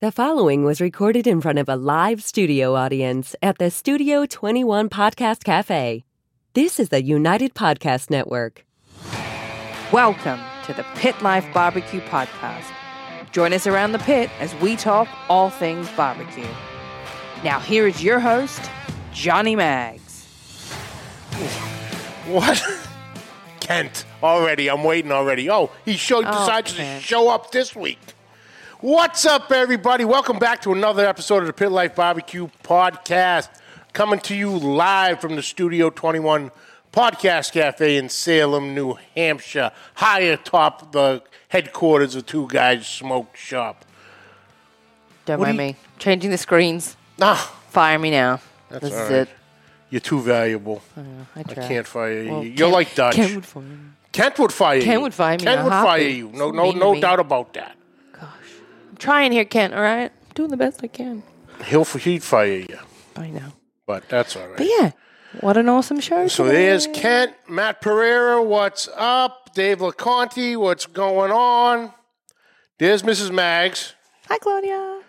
The following was recorded in front of a live studio audience at the Studio 21 Podcast Cafe. This is the United Podcast Network. Welcome to the Pit Life Barbecue Podcast. Join us around the pit as we talk all things barbecue. Now, here is your host, Johnny Mags. What? Kent, already. I'm waiting already. Oh, he showed Oh, decided to show up this week. What's up, everybody? Welcome back to another episode of the Pit Life Barbecue Podcast. Coming to you live from the Studio 21 Podcast Cafe in Salem, New Hampshire, high atop the headquarters of Two Guys Smoke Shop. Don't What do mind you- me. Changing the screens. Ah, Fire me now. That's this all is right. it. you're too valuable. I, I can't fire you. Well, You're Ken- like Dutch. Ken would fire me. Kent would fire you. Ken would fire me in Ken a would fire you. No, no, mean to no me. doubt about that. Gosh. I'm trying here, Kent, all right? I'm doing the best I can. He'll he'd fire you, I know. but that's all right. But yeah, what an awesome show. So today. there's Kent, Matt Pereira. What's up? Dave LaConte. What's going on? There's Mrs. Mags. Hi, Claudia.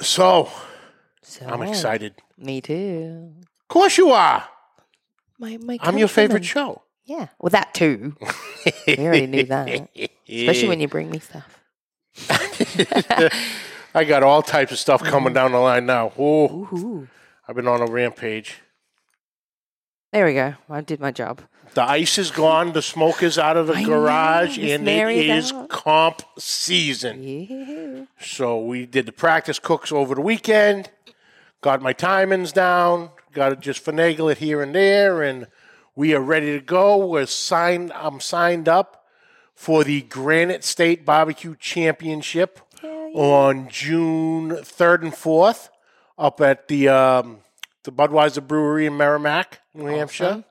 So So, I'm excited. Me too. Of course you are. My, my I'm your favorite countrymen. show. Yeah. Well, that too. we already knew that. Especially when you bring me stuff. I got all types of stuff coming down the line now. Oh, Ooh. I've been on a rampage. There we go. I did my job. The ice is gone. The smoke is out of the I know, garage, and it is out. comp season. Yeah. So we did the practice cooks over the weekend, got my timings down, got to just finagle it here and there, and we are ready to go. We're signed. I'm signed up for the Granite State Barbecue Championship on June third and fourth, up at the um, the Budweiser Brewery in Merrimack, New Hampshire.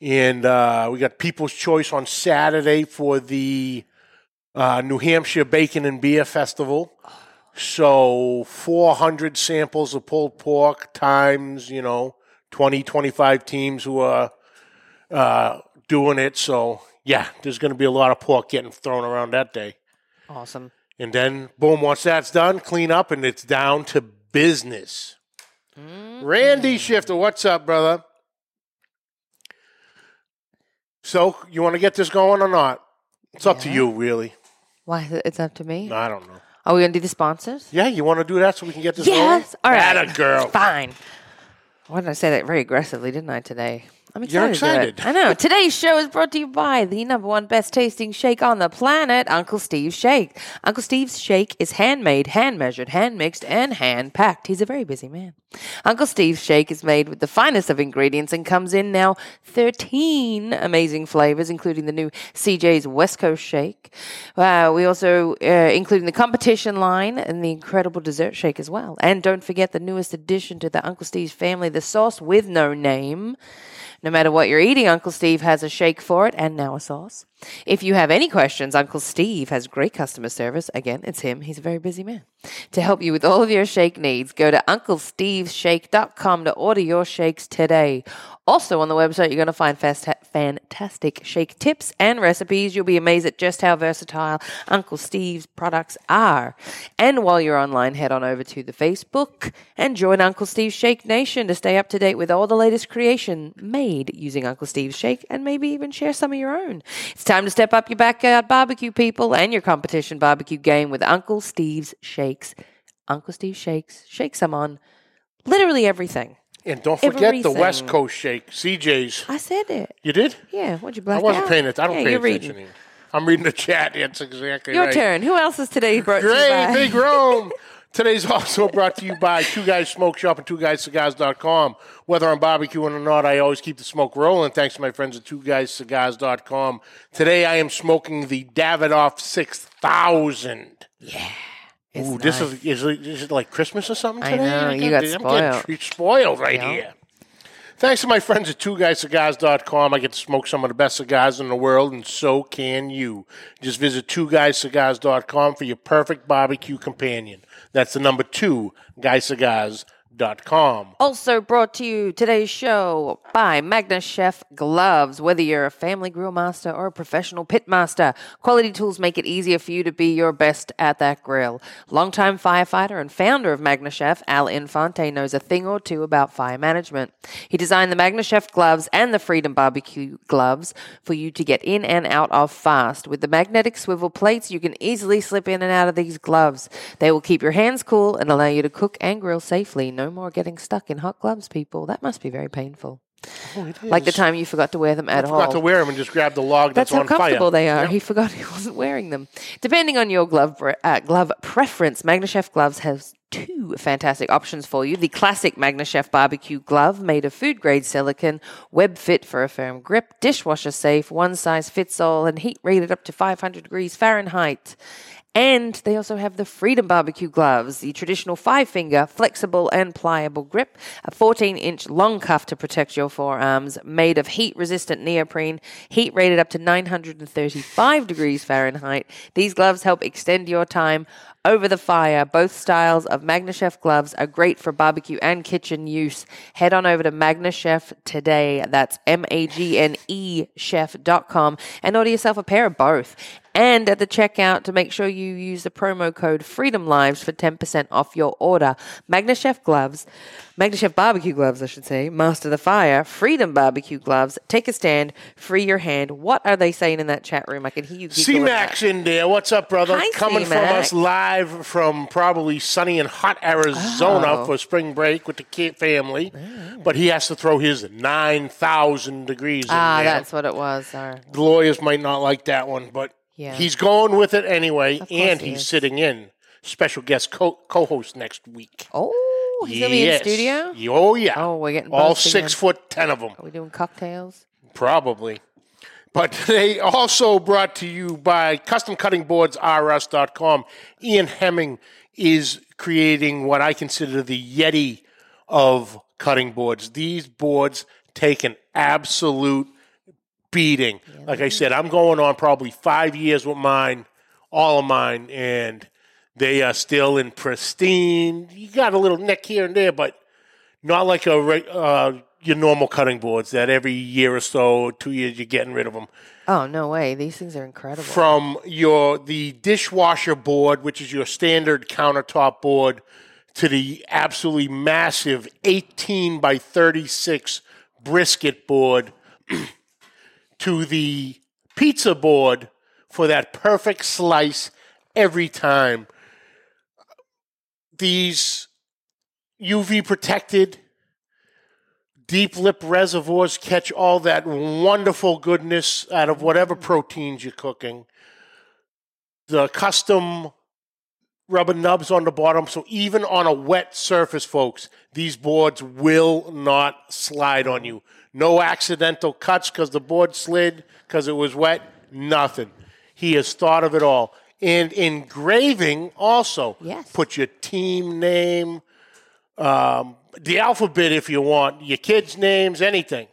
And uh, we got People's Choice on Saturday for the uh, New Hampshire Bacon and Beer Festival. So 400 samples of pulled pork times, you know, 20, 25 teams who are uh, doing it. So, yeah, there's going to be a lot of pork getting thrown around that day. Awesome. And then, boom, once that's done, clean up and it's down to business. Mm-hmm. Randy Shifter, what's up, brother? So, you want to get this going or not? It's up to you, really. Why? is it- It's up to me. I don't know. Are we going to do the sponsors? Yeah, you want to do that so we can get this Yes. going? All right. Atta girl. Fine. Why did I say that very aggressively, didn't I, today? I'm You're excited. it. excited. I know. Today's show is brought to you by the number one best tasting shake on the planet, Uncle Steve's Shake. Uncle Steve's Shake is handmade, hand measured, hand mixed, and hand packed. He's a very busy man. Uncle Steve's Shake is made with the finest of ingredients and comes in now 13 amazing flavors, including the new CJ's West Coast Shake. Uh, we also, uh, including the competition line and the incredible dessert shake as well. And don't forget the newest addition to the Uncle Steve's family, the sauce with no name. No matter what you're eating, Uncle Steve has a shake for it and now a sauce. If you have any questions, Uncle Steve has great customer service. Again, it's him. He's a very busy man. To help you with all of your shake needs, go to unclesteveshake.com to order your shakes today. Also on the website, you're going to find fast- fantastic shake tips and recipes. You'll be amazed at just how versatile Uncle Steve's products are. And while you're online, head on over to the Facebook and join Uncle Steve's Shake Nation to stay up to date with all the latest creation made using Uncle Steve's Shake and maybe even share some of your own. It's time to step up your backyard barbecue, people, and your competition barbecue game with Uncle Steve's Shakes. Uncle Steve Shakes. Shake some on literally everything. And don't forget the West Coast Shake, CJ's. I said it. You did? Yeah, what'd you black I wasn't out? paying it. I don't yeah, pay attention. reading. I'm reading the chat. That's exactly Your right. turn. Who else is today brought to you Great, by? Big Rome. Today's also brought to you by Two Guys Smoke Shop and Two Guys Cigars.com. Whether I'm barbecuing or not, I always keep the smoke rolling. Thanks to my friends at Two Guys Cigars.com. Today I am smoking the Davidoff 6000. It's Ooh, this nice. is, is it, is it like Christmas or something I today? know, I'm you got getting- I'm spoiled. getting spoiled right Yeah. here. Thanks to my friends at TwoGuysCigars.com, I get to smoke some of the best cigars in the world, and so can you. Just visit TwoGuysCigars.com for your perfect barbecue companion. That's the number two, GuyCigars.com. Also brought to you today's show by Magnechef Gloves. Whether you're a family grill master or a professional pit master, quality tools make it easier for you to be your best at that grill. Longtime firefighter and founder of Magnechef, Al Infante, knows a thing or two about fire management. He designed the Magnechef gloves and the Freedom Barbecue gloves for you to get in and out of fast. With the magnetic swivel plates, you can easily slip in and out of these gloves. They will keep your hands cool and allow you to cook and grill safely. No more getting stuck in hot gloves, people. That must be very painful. Like the time you forgot to wear them at I all. forgot to wear them and just grab the log that's, That's how on fire. comfortable they are. Yep. He forgot he wasn't wearing them. Depending on your glove bre- uh, glove preference, Magnechef gloves has two fantastic options for you. The classic Magnechef barbecue glove made of food grade silicone, web fit for a firm grip, dishwasher safe, one size fits all, and heat rated up to 500 degrees Fahrenheit. And they also have the Freedom Barbecue gloves, the traditional five finger, flexible and pliable grip, a 14 inch long cuff to protect your forearms, made of heat resistant neoprene, heat rated up to 935 degrees Fahrenheit. These gloves help extend your time over the fire. Both styles of Magnechef gloves are great for barbecue and kitchen use. Head on over to Magnechef today. That's M A G N E chef.com and order yourself a pair of both. And at the checkout, to make sure you use the promo code Freedom Lives for 10% off your order. Magnechef gloves, Magnechef barbecue gloves, I should say, Master the Fire, Freedom barbecue gloves, take a stand, free your hand. What are they saying in that chat room? I can hear you giggling. C-Max in there. What's up, brother? Hi, Coming from C-Mac. us live from probably sunny and hot Arizona Oh. for spring break with the kid family. But he has to throw his 9,000 degrees Ah, in there. that's what it was. Sorry. The lawyers might not like that one, but Yeah. he's going with it anyway, and he he's is. sitting in. Special guest co- co-host next week. Oh, he's going to be in Yes. studio? Oh, yeah. Oh, we're getting All both six together. foot ten of them. Are we doing cocktails? Probably. But they also brought to you by CustomCuttingBoardsRS.com. Ian Hemming is creating what I consider the Yeti of cutting boards. These boards take an absolute beating. Like I said, I'm going on probably five years with mine, all of mine, and they are still in pristine. You got a little nick here and there, but not like a uh, your normal cutting boards that every year or so, two years, you're getting rid of them. Oh, no way. These things are incredible. From your the dishwasher board, which is your standard countertop board, to the absolutely massive 18 by 36 brisket board, to the pizza board for that perfect slice every time. These UV protected deep lip reservoirs catch all that wonderful goodness out of whatever proteins you're cooking. The custom rubber nubs on the bottom, so even on a wet surface, folks, these boards will not slide on you. No accidental cuts because the board slid because it was wet. Nothing. He has thought of it all. And engraving also. Yes. Put your team name, um, the alphabet if you want, your kids' names, anything.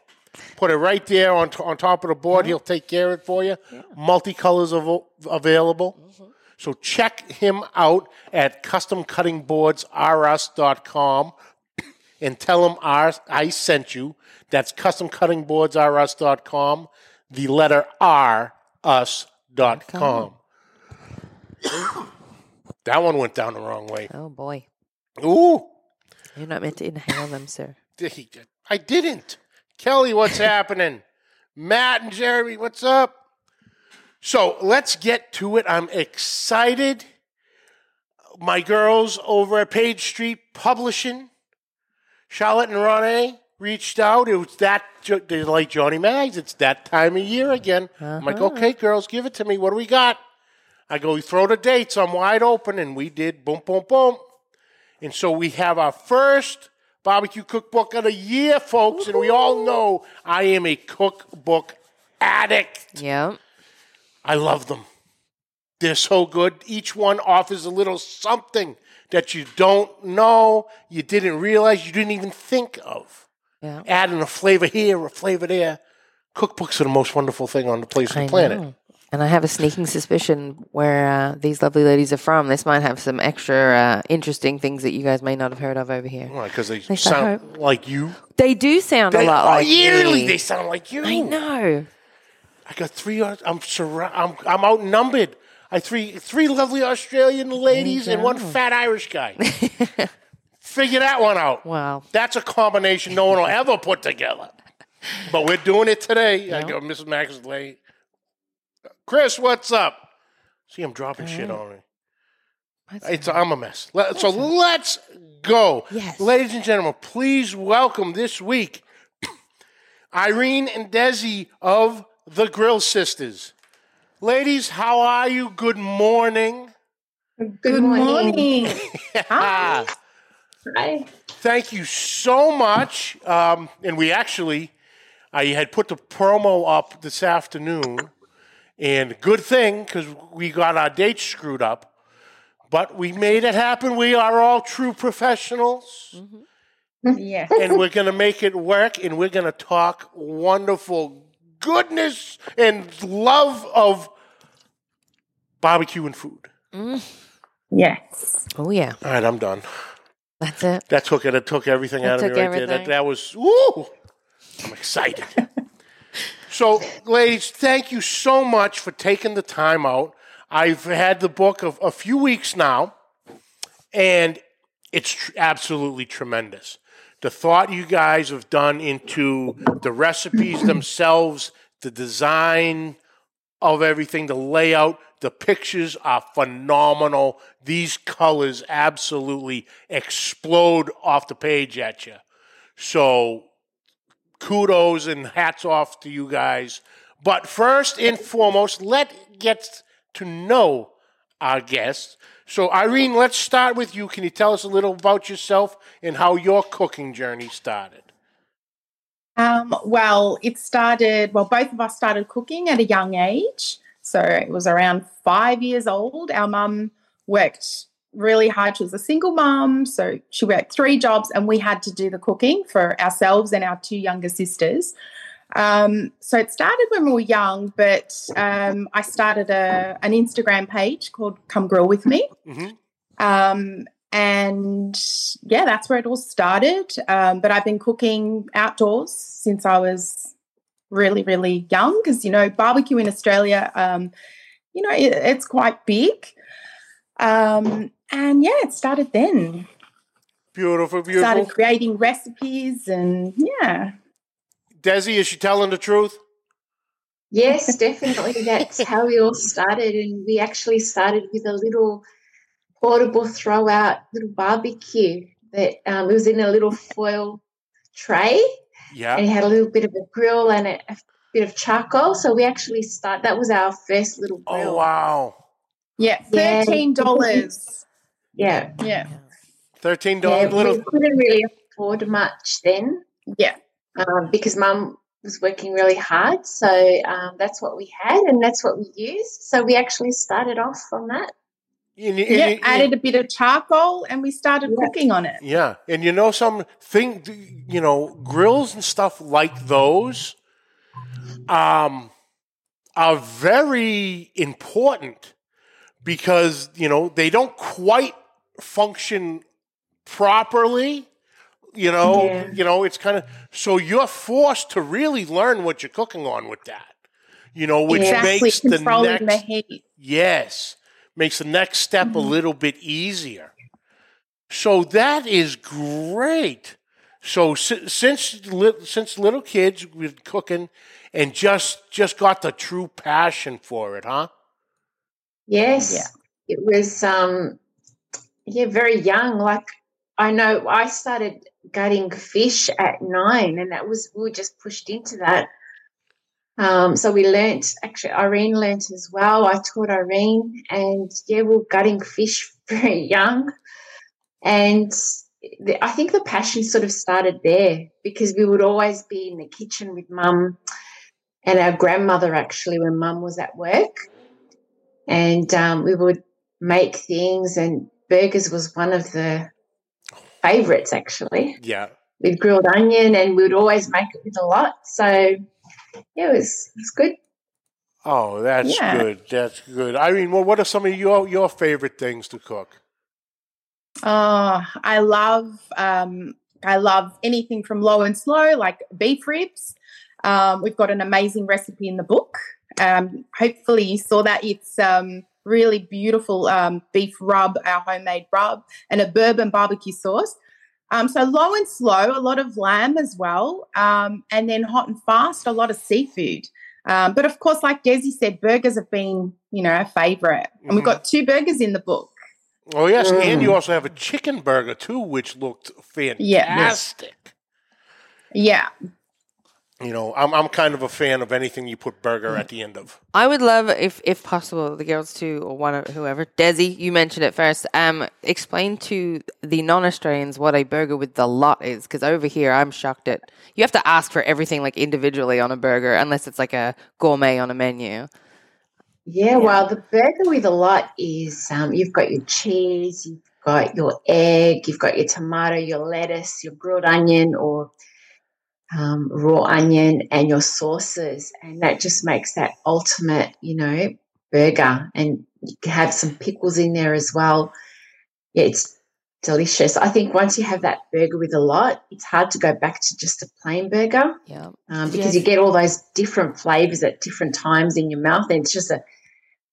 Put it right there on, on top of the board. He'll take care of it for you. Multicolors av- available. So check him out at customcuttingboardsrs.com and tell him R- I sent you. That's customcuttingboardsrs.com, the letter R, us.com. that one went down the wrong way. oh, boy. Ooh. You're not meant to inhale them, sir. I didn't. Kelly, what's happening? Matt and Jeremy, what's up? So let's get to it. I'm excited. My girls over at Page Street Publishing, Charlotte and Ronnie, reached out. It was that, they're like Johnny Mags. It's that time of year again. I'm like, uh-huh. okay, girls, give it to me. What do we got? I go, throw the dates. I'm wide open. And we did boom, boom, boom. And so we have our first barbecue cookbook of the year, folks. And we all know I am a cookbook addict. Yeah. I love them. They're so good. Each one offers a little something that you don't know, you didn't realize, you didn't even think of. Yeah. Adding a flavor here, a flavor there. Cookbooks are the most wonderful thing on the place I the planet. know. And I have a sneaking suspicion where uh, these lovely ladies are from. This might have some extra uh, interesting things that you guys may not have heard of over here. Because they least I sound like you. They do sound a lot like yearly me. they sound like you. I know. I got three. Aus- I'm surra- I'm I'm outnumbered. I three three lovely Australian ladies and one fat Irish guy. Figure that one out. Wow. That's a combination no one will ever put together. But we're doing it today. I go, Mrs. Mags is late. Chris, what's up? See, I'm dropping shit on me. It's I'm a mess. Let- So let's go. Yes. Ladies and gentlemen, please welcome this week Irene and Desi of the Grill Sisters. Ladies, how are you? Good morning. Good morning. Ah, Hi. thank you so much. Um, and we actually, I had put the promo up this afternoon, and good thing because we got our dates screwed up. But we made it happen. We are all true professionals. Mm-hmm. Yes. and we're going to make it work and we're going to talk wonderful goodness and love of barbecue and food. Mm. Yes. Oh, yeah. All right, I'm done. That's it. That took it. It took everything That out of me took right there. That, that was, woo! I'm excited. so, ladies, thank you so much for taking the time out. I've had the book of a few weeks now, and it's tr- absolutely tremendous. The thought you guys have done into the recipes themselves, the design of everything, the layout, the pictures are phenomenal. These colors absolutely explode off the page at you. So, kudos and hats off to you guys. But first and foremost, let's get to know our guests. So, Irene, let's start with you. Can you tell us a little about yourself and how your cooking journey started? Um, well, it started, well, both of us started cooking at a young age. So it was around five years old. Our mum worked really hard. She was a single mum. So she worked three jobs and we had to do the cooking for ourselves and our two younger sisters. Um, so it started when we were young, but um, I started a, an Instagram page called Come Grill With Me. Mhm. Um, and yeah, that's where it all started. Um, but I've been cooking outdoors since I was really, really young because, you know, barbecue in Australia, um, you know, it, it's quite big. Um, and yeah, it started then. Beautiful, beautiful. Started creating recipes and yeah. Desi, is she telling the truth? Yes, definitely. That's how we all started. And we actually started with a little portable throw out little barbecue that um, it was in a little foil tray Yeah. and it had a little bit of a grill and a, a bit of charcoal. So we actually start that was our first little grill. Oh, wow. Yeah, Yeah. $13. Yeah. yeah. $13 yeah little. we couldn't really afford much then Yeah. um, because mum was working really hard. So um, that's what we had and that's what we used. So we actually started off on that. And, and- Yeah, and- added a bit of charcoal and we started Yeah. cooking on it. Yeah, and you know some thing, you know, grills and stuff like those, um, are very important because you know they don't quite function properly. You know, Yeah. you know, it's kind of so you're forced to really learn what you're cooking on with that. You know, which exactly, makes the next the heat. Yes, makes the next step a little bit easier. So that is great. So since since little kids we've been cooking and just just got the true passion for it, huh? Yes. Yeah. It was um yeah, very young. Like I know I started gutting fish at nine and that was we were just pushed into that. Um so we learnt actually Irene learnt as well. I taught Irene and yeah, we are gutting fish very young. And I think the passion sort of started there because we would always be in the kitchen with mum and our grandmother actually when mum was at work and um, we would make things and burgers was one of the favorites actually Yeah. with grilled onion and we would always make it with a lot so yeah it was it's good Oh, that's Yeah. good. That's good. Irene, well, what are some of your your favorite things to cook? Oh, I love um, I love anything from low and slow, like beef ribs. Um, we've got an amazing recipe in the book. Um, hopefully, you saw that. It's um, really beautiful um, beef rub, our homemade rub, and a bourbon barbecue sauce. Um, so low and slow, a lot of lamb as well, um, and then hot and fast, a lot of seafood. Um, but of course, like Desi said, burgers have been, you know, a favorite, and we've Mhm. got two burgers in the book. Oh yes, and Mm. you also have a chicken burger too, which looked fantastic. Yeah. You know, I'm I'm kind of a fan of anything you put burger at the end of. I would love if, if possible, the girls too, or one of whoever. Desi, you mentioned it first. Um, explain to the non-Australians what a burger with the lot is, because over here I'm shocked at. You have to ask for everything like individually on a burger, unless it's like a gourmet on a menu. Yeah, well, the burger with a lot is um, you've got your cheese, you've got your egg, you've got your tomato, your lettuce, your grilled onion or um, raw onion, and your sauces, and that just makes that ultimate, you know, burger. And you can have some pickles in there as well. Yeah, it's delicious. I think once you have that burger with a lot, it's hard to go back to just a plain burger Yeah. um, because Yes. you get all those different flavors at different times in your mouth, and it's just a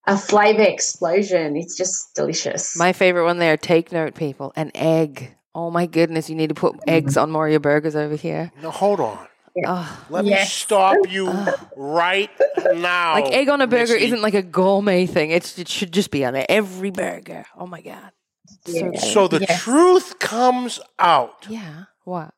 a flavor explosion. It's just delicious. My favorite one there. Take note, people. An egg. Oh my goodness! You need to put eggs mm-hmm. on more of your burgers over here. No, hold on. Oh, Let me stop you right now. like egg on a burger Missy. isn't like a gourmet thing. It's, it should just be on every burger. Oh my god. So Yeah. So the Yes. truth comes out. yeah. What?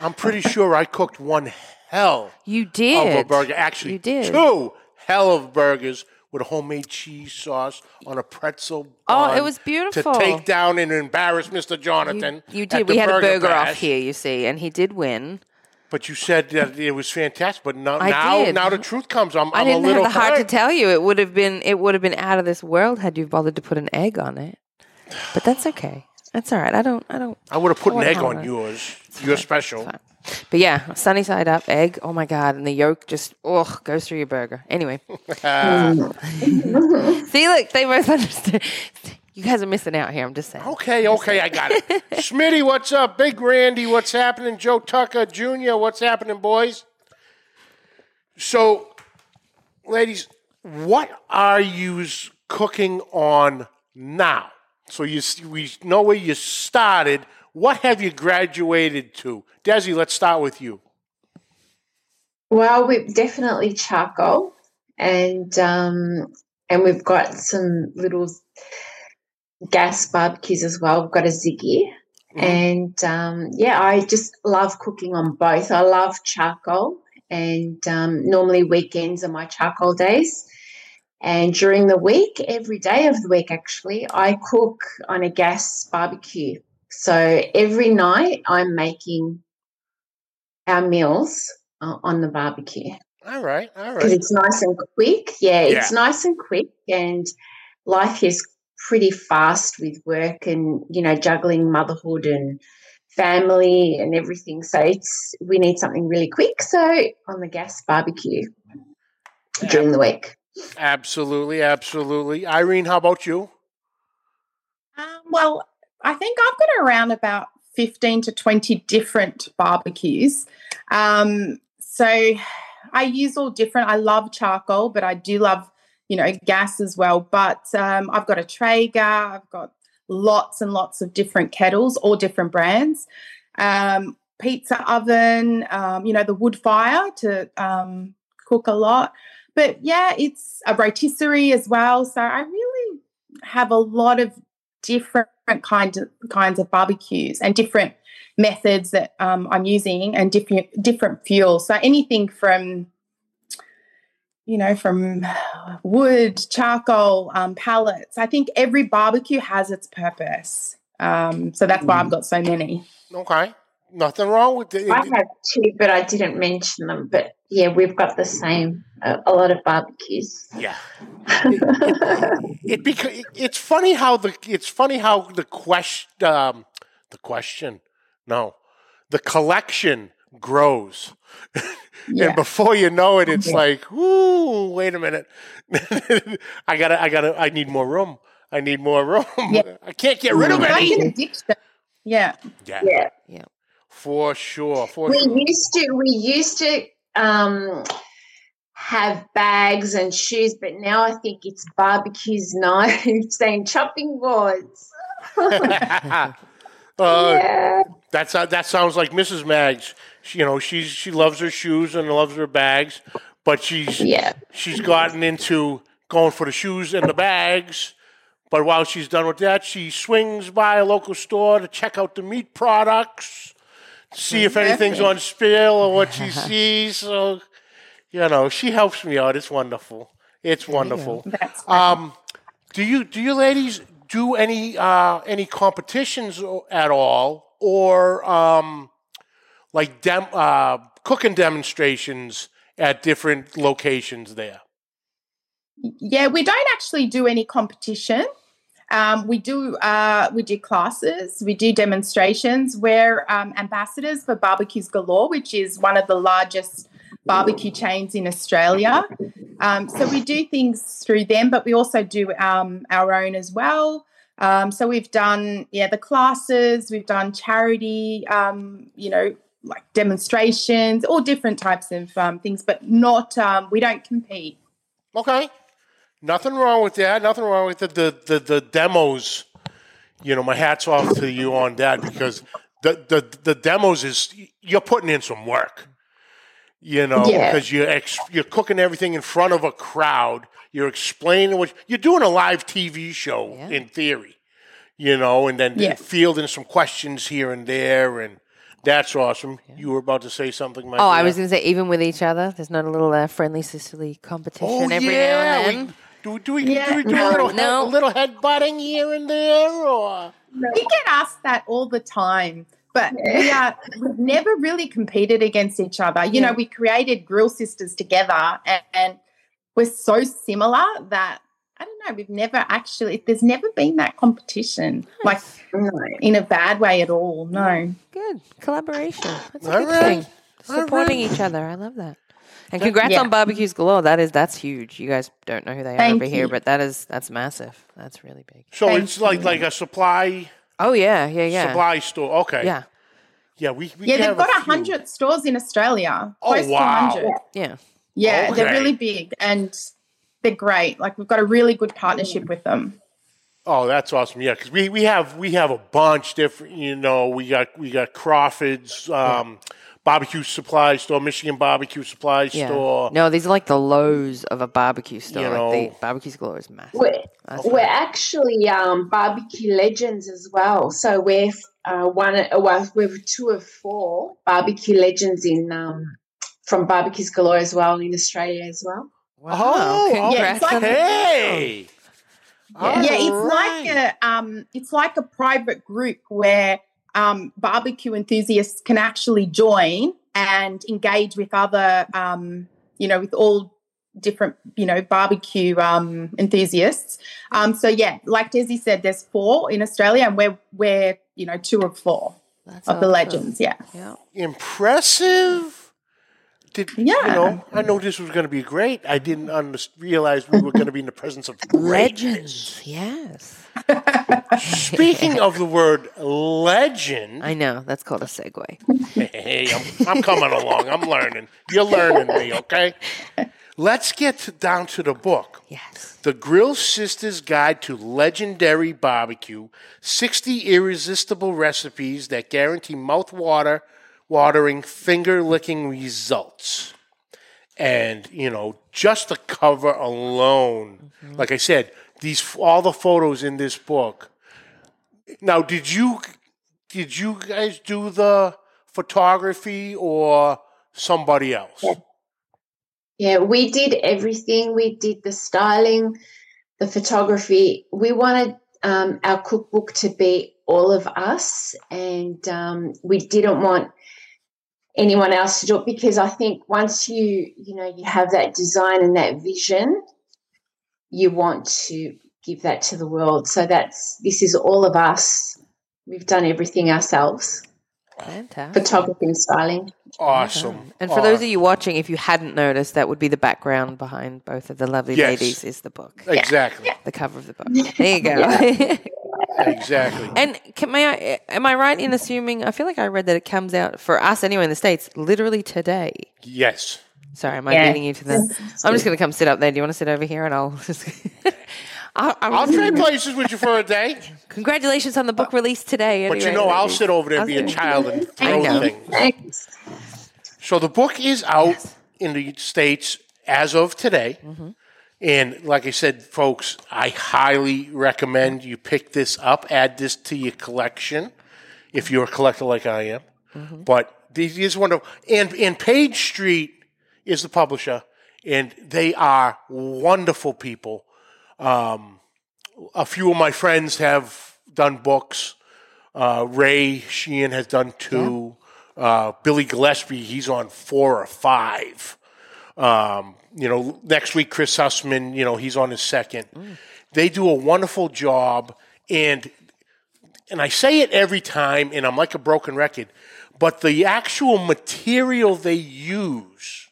I'm pretty sure I cooked one hell You did. of a burger. Actually, You did. two hell of burgers with a homemade cheese sauce on a pretzel. Oh, it was beautiful. To take down and embarrass Mr. Jonathan. You at did. We had a burger off here, you see, and he did win. But you said that it was fantastic. But now, now, did. now the truth comes. I'm, I a little have the heart to tell you. It would have been. It would have been out of this world had you bothered to put an egg on it. But that's okay. That's all right. I don't. I don't. I would have put an egg on have yours. You're special. But yeah, sunny side up egg. Oh my god! And the yolk just oh goes through your burger. Anyway, see, look, they both understand. You guys are missing out here. I'm just saying. Okay, okay, I got it. Smitty, what's up? Big Randy, what's happening? Joe Tucker Jr., what's happening, boys? So, ladies, what are you cooking on now? So you we know where you started. What have you graduated to? Desi, let's start with you. well, we've definitely charcoal, and um, and we've got some little gas barbecues as well. We've got a Ziggy. Mhm. And um, yeah, I just love cooking on both. I love charcoal, and um, normally weekends are my charcoal days. And during the week, every day of the week, actually, I cook on a gas barbecue. So every night, I'm making our meals uh, on the barbecue All right, all right. because it's nice and quick. Yeah, it's nice and quick, and life is pretty fast with work and you know juggling motherhood and family and everything. So it's we need something really quick. So on the gas barbecue during the week. Absolutely, absolutely. Irene, how about you? Um, well, I think I've got around about 15 to 20 different barbecues. Um, so I use all different. I love charcoal, but I do love, you know, gas as well. But um, I've got a Traeger, I've got lots and lots of different kettles, all different brands. Um, pizza oven, um, you know, the wood fire to um, cook a lot. But yeah, it's a rotisserie as well. So I really have a lot of different kinds of kinds of barbecues and different methods that um, I'm using and different different fuels. So anything from you know from wood, charcoal, um, pallets. I think every barbecue has its purpose. Um, so that's why I've got so many. Okay. Nothing wrong with it. I have two, but I didn't mention them. But yeah, we've got the same a, a lot of barbecues. Yeah. it because it's funny how the it's funny how the question um, the question no the collection grows. Yeah. And before you know it, it's like, ooh, wait a minute. I gotta, I gotta, I need more room. I need more room. Yeah. I can't get rid of it. like any. an addiction. Yeah. Yeah, Yeah. For sure. For We sure. used to we used to um have bags and shoes, but now I think it's barbecues, knives, and chopping boards. uh, yeah. That's uh, that sounds like Mrs. Mags. She, you know, she's she loves her shoes and loves her bags, but she's Yeah. she's gotten into going for the shoes and the bags. But while she's done with that, she swings by a local store to check out the meat products, see if anything's on sale or what she sees. So, you know, she helps me out. It's wonderful. It's wonderful. Um, do you do you ladies do any uh, any competitions at all, or um, like dem- uh, cooking demonstrations at different locations there? Yeah, we don't actually do any competition. Um, we do uh, we do classes, we do demonstrations. We're um, ambassadors for Barbecues Galore, which is one of the largest barbecue chains in Australia. Um, so we do things through them, but we also do um, our own as well. Um, so we've done yeah the classes, we've done charity, um, you know, like demonstrations, all different types of things, but not we don't compete. Okay, nothing wrong with that. Nothing wrong with the the the, the demos. You know, my hats off to you on that because the the the demos is you're putting in some work. You know, Yeah. because you're ex, you're cooking everything in front of a crowd. You're explaining what you're doing a live TV show Yeah. in theory. You know, and then Yeah. fielding some questions here and there, and that's awesome. You were about to say something, Mike. Oh, I was going to say, even with each other, there's not a little uh, friendly sisterly competition Oh every yeah, now and we- then. Do, do we Yeah. do we do No, a little no. head, a little head butting here and there, or We get asked that all the time, but we are we've never really competed against each other. You know, we created Grill Sisters together, and, and we're so similar that I don't know. We've never actually. There's never been that competition, like in a bad way at all. No. Good collaboration. That's a All good right. thing. Supporting right. each other. I love that. And congrats Yeah. on barbecues galore. That is that's huge. You guys don't know who they are Thank over here, but that is that's massive. That's really big. so Thank it's like you. like a supply Oh yeah, yeah, yeah, supply store. Okay, yeah, yeah. We, we Yeah, they've got a a hundred stores in Australia. Oh, close to wow. 100. yeah. Yeah, Okay. they're really big and they're great. Like we've got a really good partnership with them. Oh, that's awesome. Yeah, because we, we have we have a bunch different. You know, we got we got Crawford's um, barbecue supply store, Michigan barbecue supply Yeah. store. No, these are like the lows of a barbecue store. You like know. the barbecues galore is massive. We're, we're actually um, barbecue legends as well. So we're uh, one, uh, well, we're two of four barbecue legends in um, from Barbecues Galore as well in Australia as well. Wow. Oh, congrats it's like- Hey, Yeah. yeah, it's Alright. like a um, it's like a private group where um, barbecue enthusiasts can actually join and engage with other, um, you know, with all different, you know, barbecue um, enthusiasts. Um, so yeah, like Desi said, there's four in Australia, and we're we're you know two of four That's of the legends. Yeah, Yeah. impressive. Did you know? I know this was going to be great. I didn't under- realize we were going to be in the presence of. Legends. Yes. Speaking of the word legend, I know. That's called a segue. Hey, I'm, I'm coming along. I'm learning. You're learning me, okay? Let's get to, down to the book. Yes. The Grill Sisters Guide to Legendary Barbecue 60 Irresistible Recipes That Guarantee Mouth-water, Watering, Finger Licking Results. And, you know, just the cover alone, like I said, these all the photos in this book. Now, did you did you guys do the photography or somebody else? Yeah, we did everything. We did the styling, the photography. We wanted um, our cookbook to be all of us, and um, we didn't want anyone else to do it because I think once you you know you have that design and that vision, you want to give that to the world. So that's this is all of us. We've done everything ourselves. Fantastic. photography and styling. Awesome. And for those of you watching, if you hadn't noticed, that would be the background behind both of the lovely Yes. ladies is the book, exactly, the cover of the book. There you go. exactly. and can, may I, am I right in assuming? I feel like I read that it comes out for us anyway in the states literally today. Yes. Sorry, am I Yeah. beating you to the? I'm just going to come sit up there. Do you want to sit over here? And I'll just. I'll, I'll, I'll trade places with you for a day, Congratulations on the book release today. but you know I'll sit over there and be a child and I throw know. things. Thanks. So the book is out in the states as of today, Mm-hmm. And like I said, folks, I highly recommend you pick this up, add this to your collection if you're a collector like I am. Mm-hmm. But these is wonderful, and and Page Street is the publisher, and they are wonderful people. Um, a few of my friends have done books. Uh, Ray Sheehan has done two. Uh, Billy Gillespie, he's on four or five. Um, you know, next week, Chris Sussman, you know, he's on his second. They do a wonderful job. And, and I say it every time, and I'm like a broken record, but the actual material they use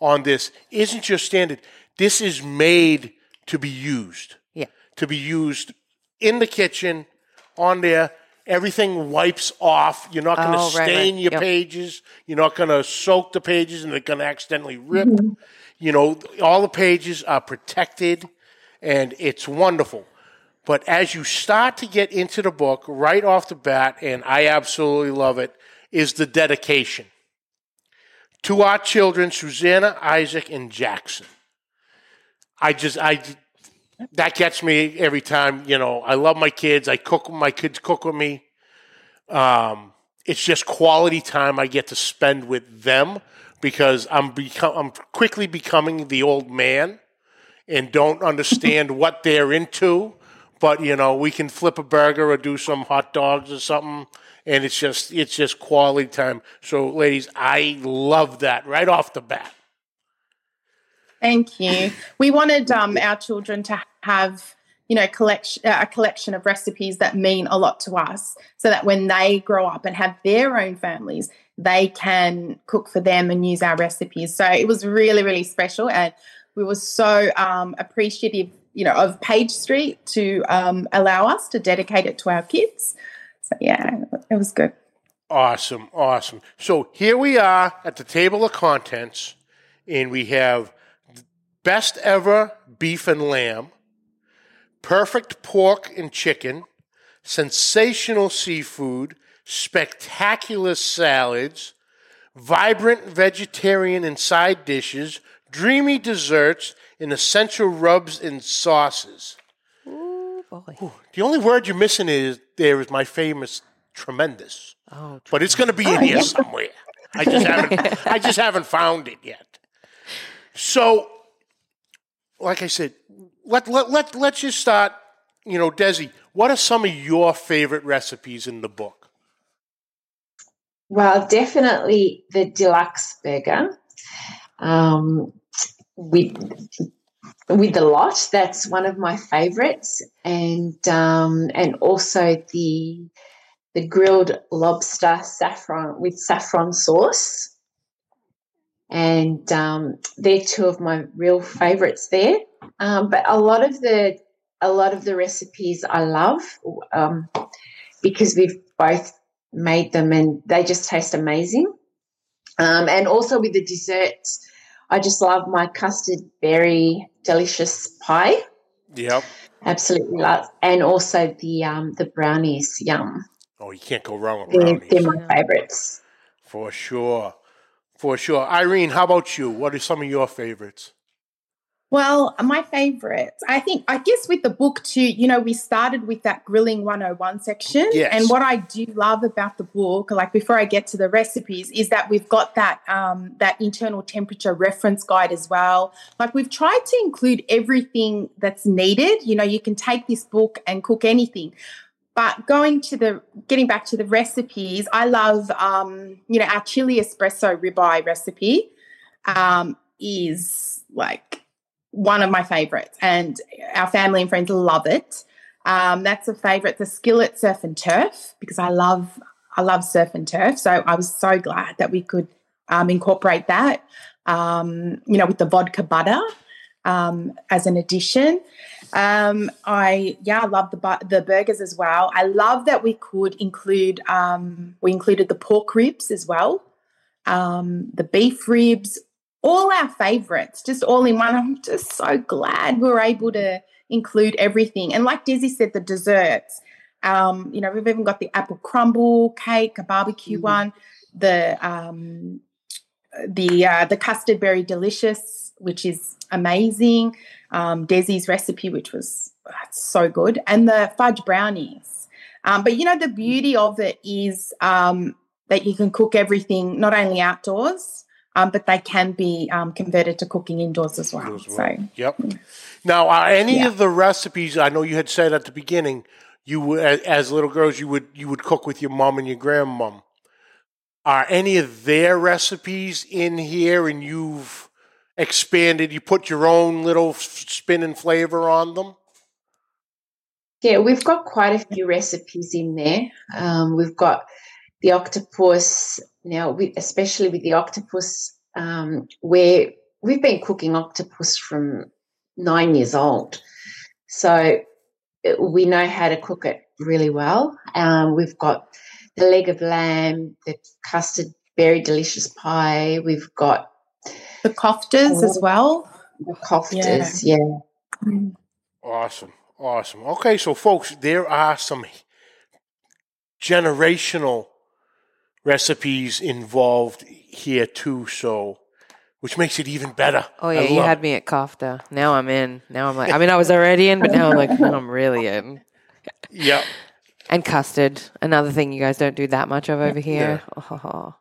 on this isn't just standard. This is made to be used Yeah. to be used in the kitchen, on there. Everything wipes off. You're not going to Oh, stain right. your Yep. pages. You're not going to soak the pages and they're going to accidentally rip. Mm-hmm. You know, all the pages are protected and it's wonderful. But as you start to get into the book right off the bat, and I absolutely love it, is the dedication to our children, Susanna, Isaac, and Jackson. I just, I, that gets me every time. You know, I love my kids. I cook. My kids cook with me. Um, it's just quality time I get to spend with them because I'm become I'm quickly becoming the old man and don't understand what they're into. But you know, we can flip a burger or do some hot dogs or something, and it's just it's just quality time. So, ladies, I love that right off the bat. Thank you. We wanted um, our children to have, you know, collection a collection of recipes that mean a lot to us, so that when they grow up and have their own families, they can cook for them and use our recipes. So it was really, really special, and we were so um, appreciative, you know, of Page Street to um, allow us to dedicate it to our kids. So yeah, it was good. Awesome, awesome. So here we are at the table of contents, and we have best ever beef and lamb, perfect pork and chicken, sensational seafood, spectacular salads, vibrant vegetarian and side dishes, dreamy desserts, and essential rubs and sauces. Ooh, boy. The only word you're missing is there is my famous tremendous Oh, but it's going to be in here somewhere. I just haven't. I just haven't found it yet. So, like I said, let let let let's just start. You know, Desi, what are some of your favorite recipes in the book? Well, definitely the deluxe burger um, with with the lot. That's one of my favorites, and um, and also the the grilled lobster saffron with saffron sauce. And um, they're two of my real favorites there. Um, but a lot of the a lot of the recipes I love um, because we've both made them and they just taste amazing. Um, and also with the desserts, I just love my custard berry delicious pie. Yep. Absolutely love, and also the um, the brownies. Yum, Oh, you can't go wrong with they're, brownies they're my favorites. for sure, for sure. Irene, how about you? What are some of your favorites? Well, my favorites, I think, I guess with the book too, you know, we started with that grilling 101 section. Yes. And what I do love about the book, like before I get to the recipes, is that we've got that um, that internal temperature reference guide as well. Like we've tried to include everything that's needed. You know, you can take this book and cook anything. But going to the getting back to the recipes, I love um, you know, our chili espresso ribeye recipe um, is like one of my favorites, and our family and friends love it. Um, that's a favorite. The skillet surf and turf because I love I love surf and turf. So I was so glad that we could um, incorporate that, um, you know, with the vodka butter um, as an addition. Um, I yeah, I love the bu- the burgers as well. I love that we could include um, we included the pork ribs as well, um, the beef ribs, all our favorites, just all in one. I'm just so glad we were able to include everything. And like Desi said, the desserts. Um, you know, we've even got the apple crumble cake, a barbecue Mm. one, the um, the uh, the custard berry delicious, which is amazing. Um, Desi's recipe, which was uh, so good, and the fudge brownies. Um, but you know, the beauty of it is um, that you can cook everything not only outdoors, um, but they can be um, converted to cooking indoors as well. as well. So Yep. Now, are any Yeah. of the recipes? I know you had said at the beginning, you would, as little girls, you would you would cook with your mom and your grandmom. Are any of their recipes in here, and you've expanded? You put your own little spin and flavor on them. Yeah, we've got quite a few recipes in there. Um, we've got the octopus now, with, especially with the octopus, um, where we've been cooking octopus from nine years old, so uh, we know how to cook it really well. Um, we've got the leg of lamb, the custard very delicious pie. We've got the koftas as well. the koftas. Yeah. Awesome, awesome. Okay, so folks, there are some generational recipes involved here too. So, which makes it even better. Oh yeah, you had me at kofta. Now I'm in. Now I'm like, I mean, I was already in, but now I'm like, now I'm really in. Yep. And custard, another thing you guys don't do that much of over here. Oh,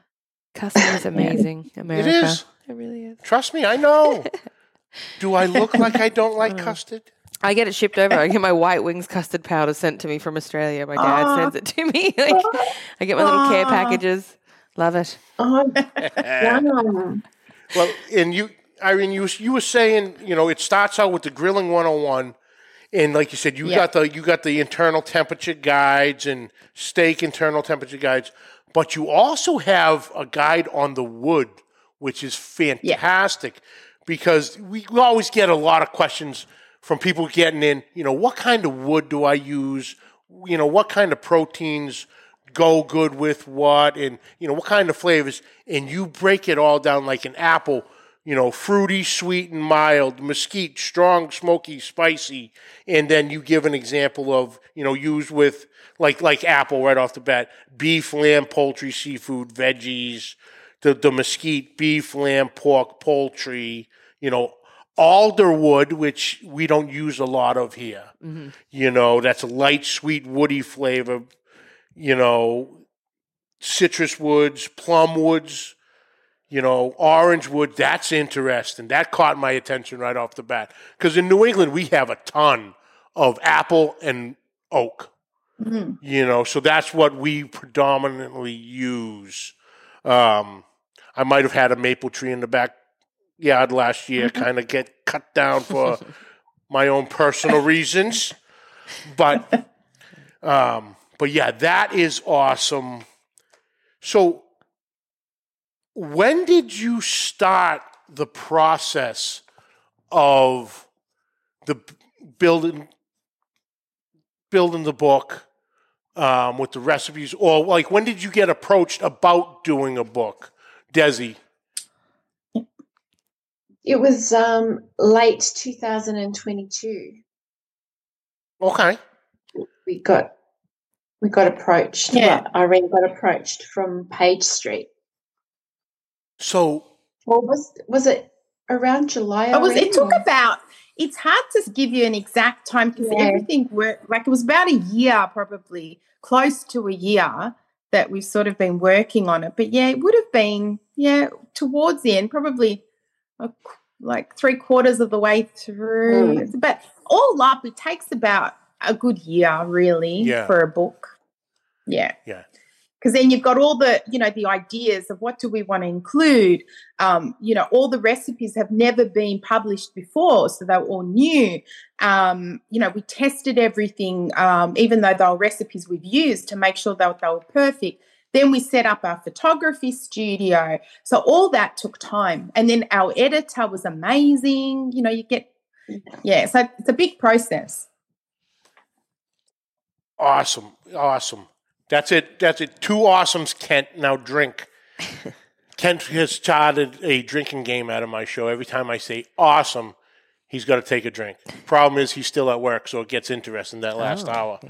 custard is amazing, America. is. It really is. Trust me, I know. Do I look like I don't like mm. custard? I get it shipped over. I get my white wings custard powder sent to me from Australia. My dad Aw. sends it to me. like, I get my little care packages. Love it. Yum. Well, and you, Irene, you you were saying, you know, it starts out with the grilling 101, and like you said, you Yeah. got the you got the internal temperature guides and steak internal temperature guides, but you also have a guide on the wood, which is fantastic because we, we always get a lot of questions from people getting in. You know, what kind of wood do I use? You know, what kind of proteins go good with what and you know what kind of flavors and you break it all down like an apple you know fruity sweet and mild mesquite strong smoky spicy and then you give an example of you know used with like like apple right off the bat beef lamb poultry seafood veggies the, the mesquite beef lamb pork poultry you know alderwood which we don't use a lot of here. Mm-hmm. You know that's a light sweet woody flavor you know, citrus woods, plum woods, you know, orange wood. That's interesting. That caught my attention right off the bat. Because in New England, we have a ton of apple and oak, Mhm. you know, so that's what we predominantly use. Um, I might have had a maple tree in the backyard last year, kind of get cut down for my own personal reasons. But um, but yeah, that is awesome. So, when did you start the process of the building building the book um, with the recipes, or like when did you get approached about doing a book, Desi? It was um, late 2022. Okay, We got we got approached. Yeah. Irene got approached from Page Street. So Well, was was it around July? It was. It took or- about. It's hard to give you an exact time because Yeah. everything worked. Like it was about a year, probably close to a year that we've sort of been working on it. But yeah, it would have been yeah towards the end, probably a like three quarters of the way through. Mm. It's But all up, it takes about a good year, really, Yeah. for a book. Yeah. Yeah. Because then you've got all the you know the ideas of what do we want to include? Um, you know all the recipes have never been published before so they were all new. Um, you know we tested everything um, even though they were recipes we've used to make sure that they were perfect. Then we set up our photography studio. So all that took time. And then our editor was amazing. You know you get yeah so it's a big process. Awesome. Awesome. That's it. That's it. Two awesomes, Kent. Now drink. Kent has started a drinking game out of my show. Every time I say awesome, he's got to take a drink. Problem is, he's still at work, so it gets interesting that last Oh, hour.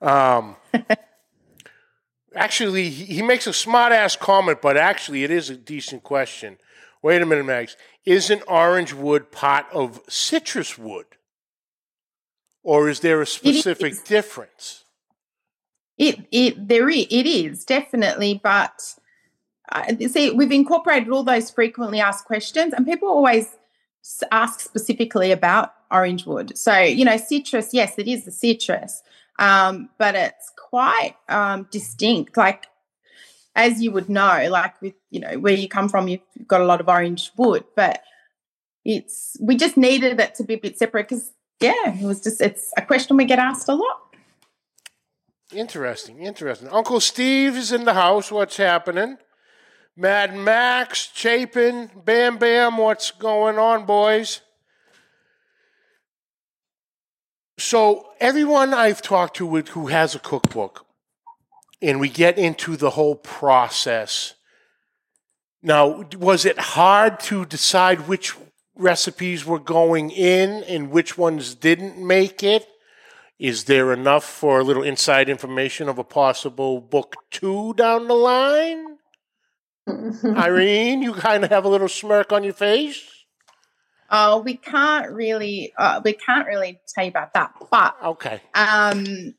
Um, actually, he he makes a smart ass comment, but actually, it is a decent question. Wait a minute, Max. Isn't orange wood part of citrus wood? Or is there a specific difference? It it there is, it is definitely, but uh, see, we've incorporated all those frequently asked questions, and people always ask specifically about orange wood. So you know, citrus, yes, it is the citrus, um, but it's quite um, distinct. Like as you would know, like with you know where you come from, you've got a lot of orange wood, but it's we just needed it to be a bit separate because yeah, it was just it's a question we get asked a lot. Interesting, interesting. Uncle Steve is in the house. What's happening? Mad Max, Chapin, Bam Bam, what's going on, boys? So, everyone I've talked to with who has a cookbook, and we get into the whole process. Now, was it hard to decide which recipes were going in and which ones didn't make it? Is there enough for a little inside information of a possible book two down the line? Irene, you kind of have a little smirk on your face. Oh, we can't really, uh, we can't really tell you about that. But Okay. um,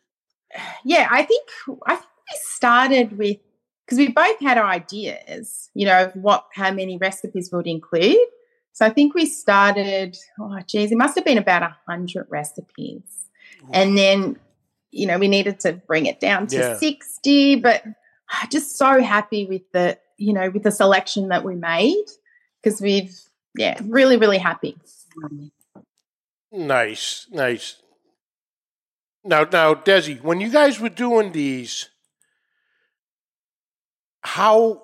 yeah, I think I think we started with because we both had our ideas, you know, of what how many recipes would include. So I think we started. Oh, geez, it must have been about a hundred recipes, and then you know we needed to bring it down to Yeah. sixty. But I'm just so happy with the you know with the selection that we made because we've yeah really really happy. Nice, nice. Now, now, Desi, when you guys were doing these, how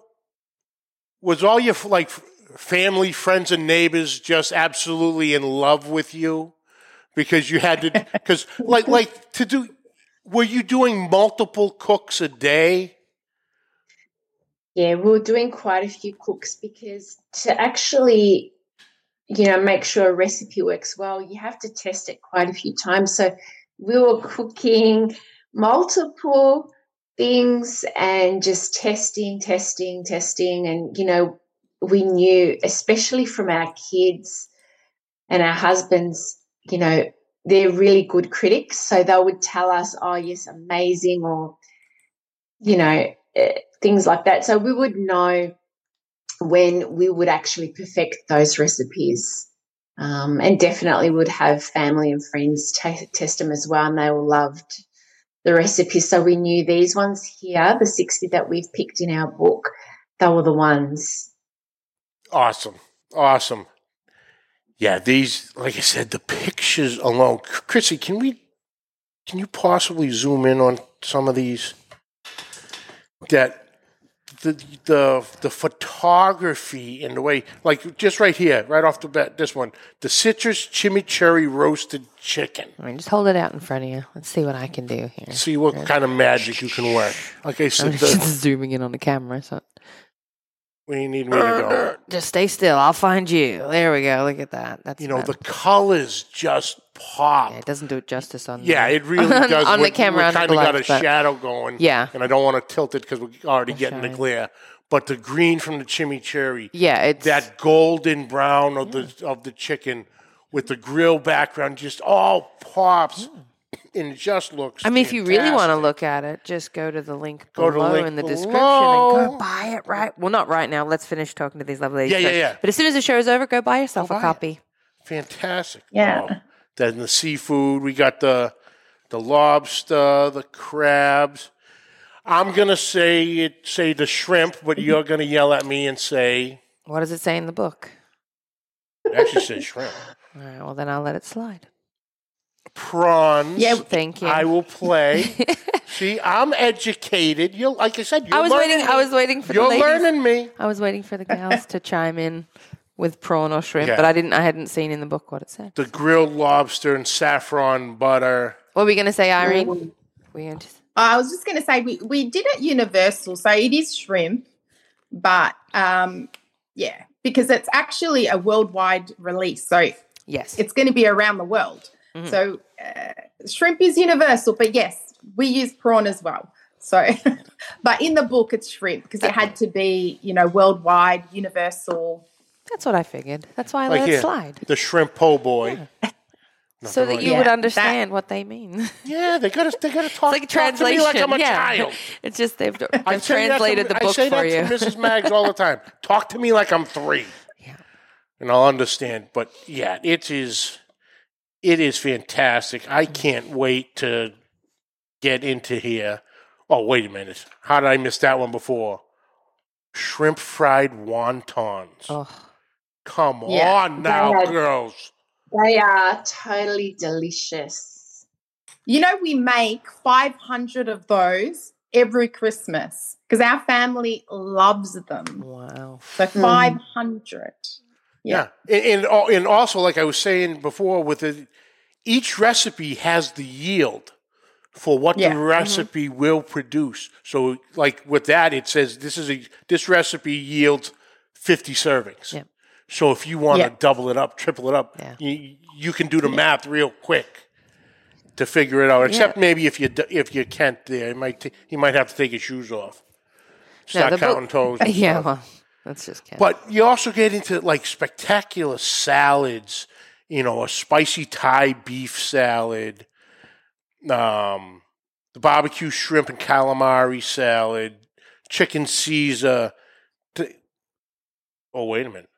was all your like family, friends, and neighbors just absolutely in love with you because you had to? Because like, like to do, were you doing multiple cooks a day? Yeah, we were doing quite a few cooks because to actually, you know, make sure a recipe works well, you have to test it quite a few times. So we were cooking multiple things and just testing, testing, testing. And, you know, we knew, especially from our kids and our husbands, you know, they're really good critics. So they would tell us, oh, yes, amazing, or, you know, eh, things like that. So we would know when we would actually perfect those recipes. Um, and definitely would have family and friends t- test them as well, and they all loved the recipes. So we knew these ones here, the 60 that we've picked in our book, they were the ones. Awesome. Awesome. Yeah, these, like I said, the pictures alone. Chrissy, can we, can you possibly zoom in on some of these? That the the the photography and the way, like just right here, right off the bat, this one, the citrus chimichurri roasted chicken. I mean, just hold it out in front of you. Let's see what I can do here. See what kind of magic you can work. Like I I'm just the, zooming in on the camera. So where you need me to go. just stay still. I'll find you. There we go. Look at that. That's You know, the colors just pop. yeah, it doesn't do it justice on. Yeah, the, it really does. on the We're- camera. we kind of got a shadow going. Yeah. and I don't want to tilt it because we're already getting the glare. But the green from the chimichurri, Yeah, it's that golden brown of the of the chicken with the grill background, just all pops, mm. And it just looks. I mean, if you really want to look at it, just go to the link Go to the below link in the description and go buy it right. Well, not right now. Let's finish talking to these lovely ladies. Yeah, yeah, yeah. But as soon as the show is over, go buy yourself Go a buy it. copy. fantastic. Yeah. Oh, then the seafood, we got the the lobster, the crabs. I'm gonna say it. Say the shrimp, but you're gonna yell at me and say. What does it say in the book? It actually says shrimp. All right, well, then I'll let it slide. Prawns. Yeah, Thank you. I will play. See, I'm educated. You, like I said, you're I was learning waiting. I me. was waiting for You're the ladies. learning me. I was waiting for the gals to chime in with prawn or shrimp, Yeah. but I didn't. I hadn't seen in the book what it said. The grilled lobster and saffron butter. What were we going to say, Irene? We going I was just going to say we, we did it Universal, so it is shrimp, but um, yeah, because it's actually a worldwide release, so yes. it's going to be around the world. Mhm. So uh, shrimp is universal, but yes, we use prawn as well. So, but in the book, it's shrimp because it had to be, you know, worldwide, universal. That's what I figured. That's why I Like let here, it slide, the shrimp po' boy. so that like you that. would Yeah, understand what they mean. Yeah, they gotta they gotta talk, like a talk to me translation. like I'm a yeah. child. It's just they've, they've I say that to- translated the I book say for that you. to Mrs. Mags all the time. Talk to me like I'm three. Yeah. And I'll understand. But yeah, it is it is fantastic. I Mm-hmm. can't wait to get into here. Oh, wait a minute. How did I miss that one before? Shrimp fried wontons. Oh, Come Yeah. on now, Yeah. girls. They are totally delicious. You know, we make 500 of those every Christmas because our family loves them. wow. So Mm. 500. Yeah. And, and, and also, like I was saying before, with it, each recipe has the yield for what Yeah. the Mhm. recipe will produce. So, like with that, it says this is a this recipe yields fifty servings. Yeah. So if you want to Yeah. double it up, triple it up, Yeah. you, you can do the math real quick to figure it out. Except maybe if you if you can't, there, you might t- you might have to take your shoes off, start book- counting toes. and Yeah, well, that's just kidding. But you also get into like spectacular salads, you know, a spicy Thai beef salad, um, the barbecue shrimp and calamari salad, chicken Caesar. t- oh, wait a minute.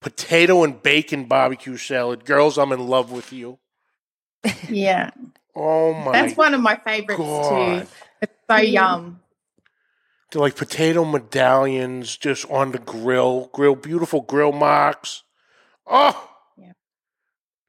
Potato and bacon barbecue salad. Girls, I'm in love with you. Yeah. Oh my That's one of my favorites God. too. It's so yum. Like potato medallions just on the grill, grill, beautiful grill marks. Oh, yeah,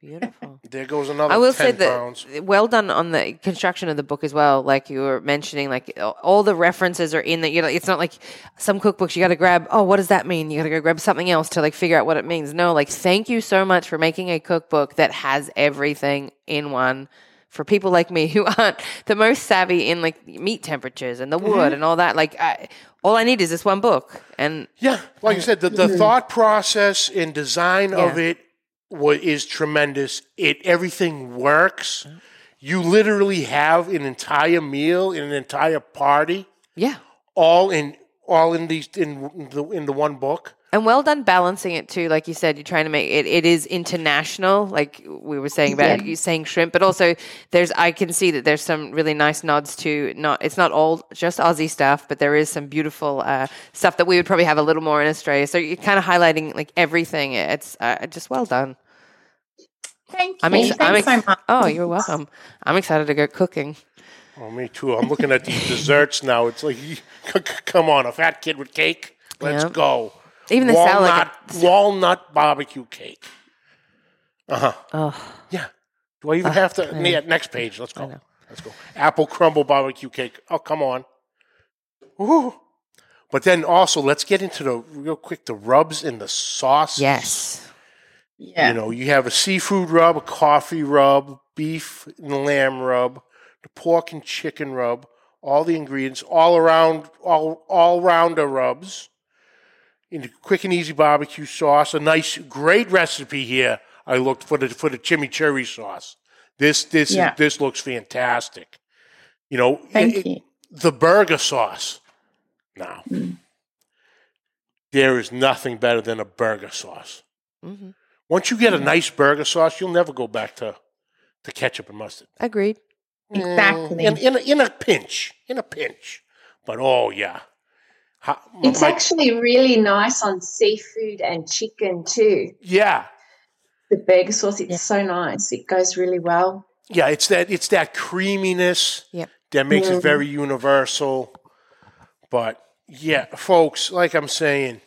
Beautiful. there goes another I will 10 say that pounds. well done on the construction of the book as well. Like you were mentioning, like all the references are in that. You know, it's not like some cookbooks you got to grab. Oh, what does that mean? You got to go grab something else to like figure out what it means. No, like thank you so much for making a cookbook that has everything in one. For people like me who aren't the most savvy in like meat temperatures and the Mm-hmm. wood and all that, like I, all I need is this one book. And Yeah, like you said, the, the thought process and design of Yeah. it wa- is tremendous. It everything works. You literally have an entire meal and an entire party yeah, all in all in these in the in the one book. And well done balancing it too. Like you said, you're trying to make it, it is international, like we were saying about you saying shrimp, but also there's, I can see that there's some really nice nods to not, it's not all just Aussie stuff, but there is some beautiful uh, stuff that we would probably have a little more in Australia. So you're kind of highlighting like everything. It's uh, just well done. Thank you. I'm, ex- Thanks I'm so ex- much. Oh, you're welcome. I'm excited to go cooking. Oh, me too. I'm looking at these desserts now. It's like, come on, a fat kid with cake. Let's Yeah. go. Even the salad, like walnut, walnut barbecue cake. Uh huh. Oh, Yeah. Do I even have to? Yeah, next page. Let's go. Let's go. Apple crumble barbecue cake. Oh, come on. Woo. But then also, let's get into the real quick the rubs and the sauce. yes. Yeah. You know, you have a seafood rub, a coffee rub, beef and lamb rub, the pork and chicken rub, all the ingredients, all around, all all rounder rubs. In the quick and easy barbecue sauce, a nice, great recipe here. I looked for the for the chimichurri sauce. This this Yeah. is, this looks fantastic. You know, Thank it- you. the burger sauce. Now, Mm. there is nothing better than a burger sauce. hmm Once you get a nice burger sauce, you'll never go back to, to ketchup and mustard. Agreed. Exactly. In, in, a, in a pinch. In a pinch. But oh, yeah. How, It's my- actually really nice on seafood and chicken too. yeah. The burger sauce, it's Yeah. so nice. It goes really well. Yeah, it's that it's that creaminess Yep. that makes it Mhm. very universal. But yeah, folks, like I'm saying,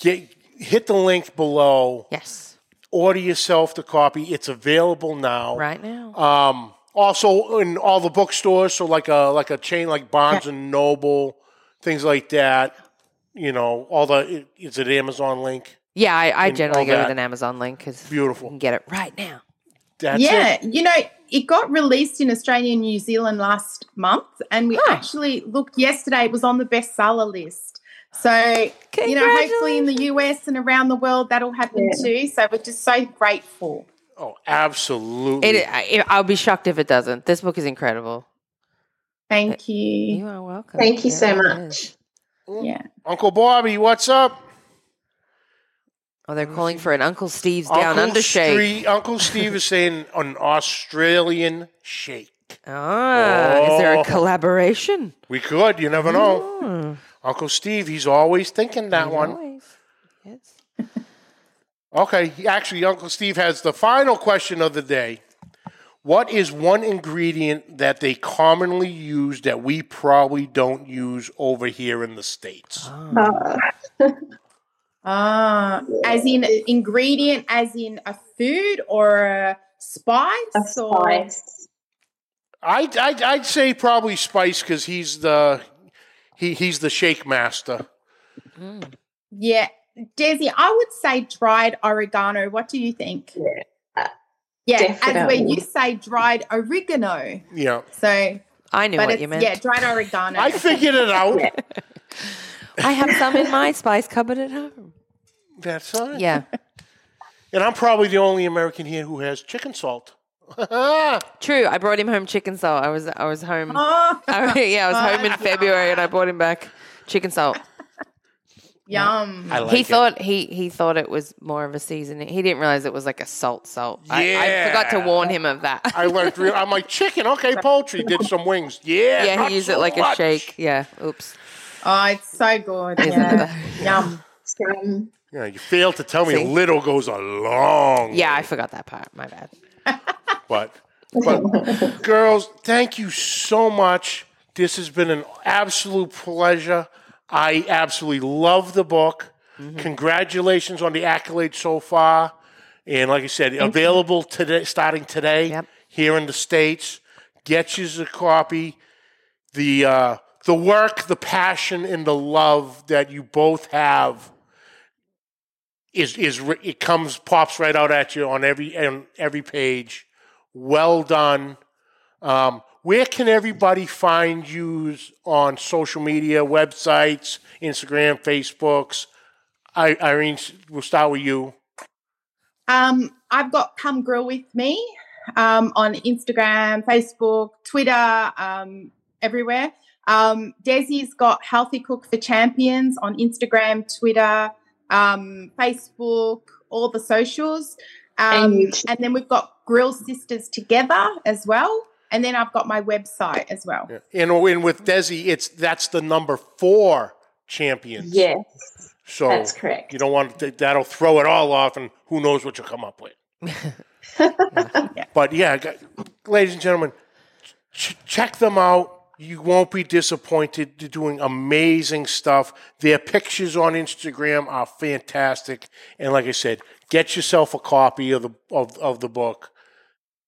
get hit the link below. Yes. Order yourself the copy. It's available now. Right now. Um, also in all the bookstores, so like a like a chain like Barnes and Noble, things like that. You know, all the is it Amazon link? yeah, I, I and generally all go that. with an Amazon link because beautiful. you Beautiful. can get it right now. That's yeah, it. you know, it got released in Australia and New Zealand last month, and we Huh. actually looked yesterday. It was on the bestseller list. So you know, hopefully in the US and around the world that'll happen Yeah. too. So we're just so grateful. Oh, absolutely. It, I, I'll be shocked if it doesn't. This book is incredible. Thank You you. are welcome. Thank you It so much. is. Yeah. Uncle Bobby, what's up? Oh, they're calling for an Uncle Steve's down Uncle under shake. Stre- Uncle Steve is saying an Australian shake. Ah, is there Oh. a collaboration? We could, you never know. Uncle Steve, he's always thinking that As one. always. Yes. Okay, actually, Uncle Steve has the final question of the day. What is one ingredient that they commonly use that we probably don't use over here in the States? Uh, Ah, as in ingredient, as in a food or a spice, a or spice. I, I, I'd say probably Spice because he's the he, he's the shake master. yeah, Desi, I would say dried oregano. What do you think? Yeah. Yeah, as where you say dried oregano. Yeah, So, I knew but what you meant. yeah, dried oregano. I figured it out. I have some in my spice cupboard at home. That's fine. Yeah. And I'm probably the only American here who has chicken salt. True. I brought him home chicken salt. I was I was home. Oh, yeah, I was home in February and I brought him back chicken salt. Yum. I like he it. thought he he thought it was more of a seasoning. He didn't realize it was like a salt salt. I, I forgot to warn him of that. I learned. Real, I'm like chicken. Okay, poultry. Did some wings. Yeah. yeah, he used so it like much. a shake. Yeah. Oops. Oh, it's so good. Isn't Yeah. it? Yum. Yeah, you failed to tell me See? a little goes a long. Yeah, I forgot that part. My bad. But, but girls, thank you so much. This has been an absolute pleasure. I absolutely love the book. Mm-hmm. Congratulations on the accolades so far. And like I said, available today, starting today Yep. here in the states. Get you a copy. The uh, the work, the passion, and the love that you both have is is it comes pops right out at you on every on every page. Well done. Um, where can everybody find you on social media, websites, Instagram, Facebooks? I, Irene, we'll start with you. Um, I've got Come Grill with Me um, on Instagram, Facebook, Twitter, um, everywhere. Um, Desi's got Healthy Cook for Champions on Instagram, Twitter, um, Facebook, all the socials. Um, And and, then we've got Grill Sisters Together as well. And then I've got my website as well. And, and with Desi, it's that's the number four champions. yes, so that's correct. You don't want to, that'll throw it all off, and who knows what you'll come up with. But yeah, ladies and gentlemen, ch- check them out. You won't be disappointed. They're doing amazing stuff. Their pictures on Instagram are fantastic. And like I said, get yourself a copy of the of, of the book, and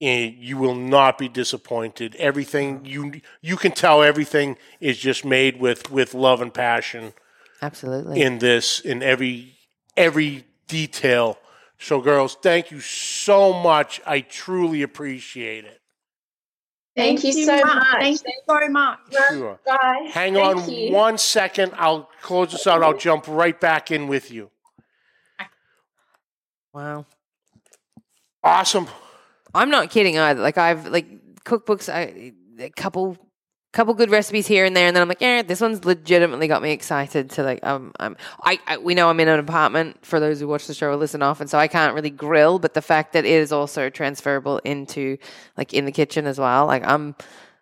you will not be disappointed. Everything you you can tell everything is just made with with love and passion Absolutely. in this in every every detail. So girls, thank you so much. I truly appreciate it. Thank you so much. Thank you so much. Sure. Bye. Hang Thank on you. one second. I'll close this out. I'll jump right back in with you. wow. Awesome. I'm not kidding either. Like I've like cookbooks, I a couple couple good recipes here and there, and then I'm like, yeah, this one's legitimately got me excited to like um I'm I, I we know I'm in an apartment for those who watch the show or listen often, so I can't really grill, but the fact that it is also transferable into like in the kitchen as well, like I'm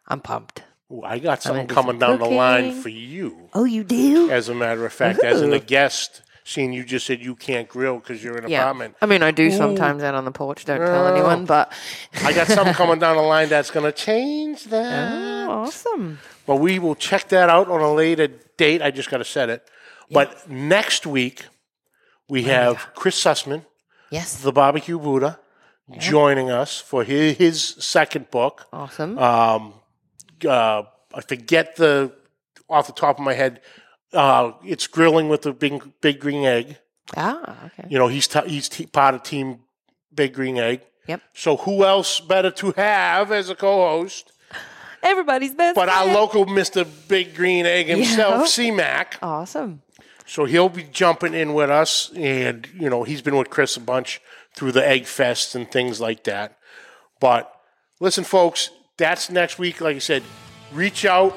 I'm pumped. Ooh, I got something coming down the line for you. Oh, you do? As a matter of fact, as in a guest, seeing you just said you can't grill because you're in an Yeah. apartment. I mean, I do sometimes out on the porch. Don't tell anyone, but I got something coming down the line that's going to change that. oh, awesome. But we will check that out on a later date. I just got to set it. But next week, we have Chris Sussman, Yes. the Barbecue Buddha, joining us for his, his second book. Awesome. Um, uh, I forget the off the top of my head. Uh, it's grilling with the big big green egg. ah, okay. You know, he's t- he's t- part of Team Big Green Egg. Yep. So who else better to have as a co-host Everybody's best. but our local Mister Big Green Egg himself, Yeah. C-Mac. Awesome. So he'll be jumping in with us, and you know he's been with Chris a bunch through the Egg Fest and things like that. But listen, folks, that's next week. Like I said, reach out,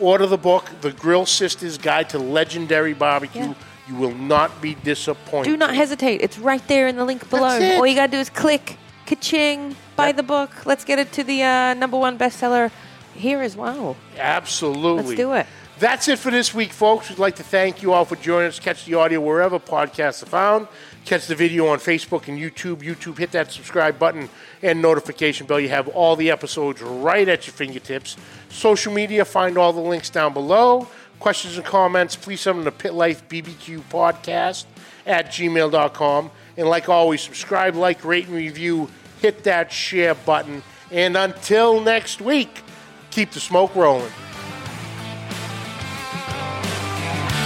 order the book, "The Grill Sisters Guide to Legendary Barbecue." Yeah. You will not be disappointed. Do not hesitate. It's right there in the link below. All you gotta do is click, ka-ching, buy Yep. the book. Let's get it to the uh, number one bestseller here as well. Absolutely. Let's do it. That's it for this week, folks. We'd like to thank you all for joining us. Catch the audio wherever podcasts are found. Catch the video on Facebook and YouTube. YouTube, hit that subscribe button and notification bell. You have all the episodes right at your fingertips. Social media, find all the links down below. Questions and comments, please send them to Pit Life BBQ Podcast at gmail.com. And like always, subscribe, like, rate, and review. Hit that share button. And until next week, keep the smoke rolling.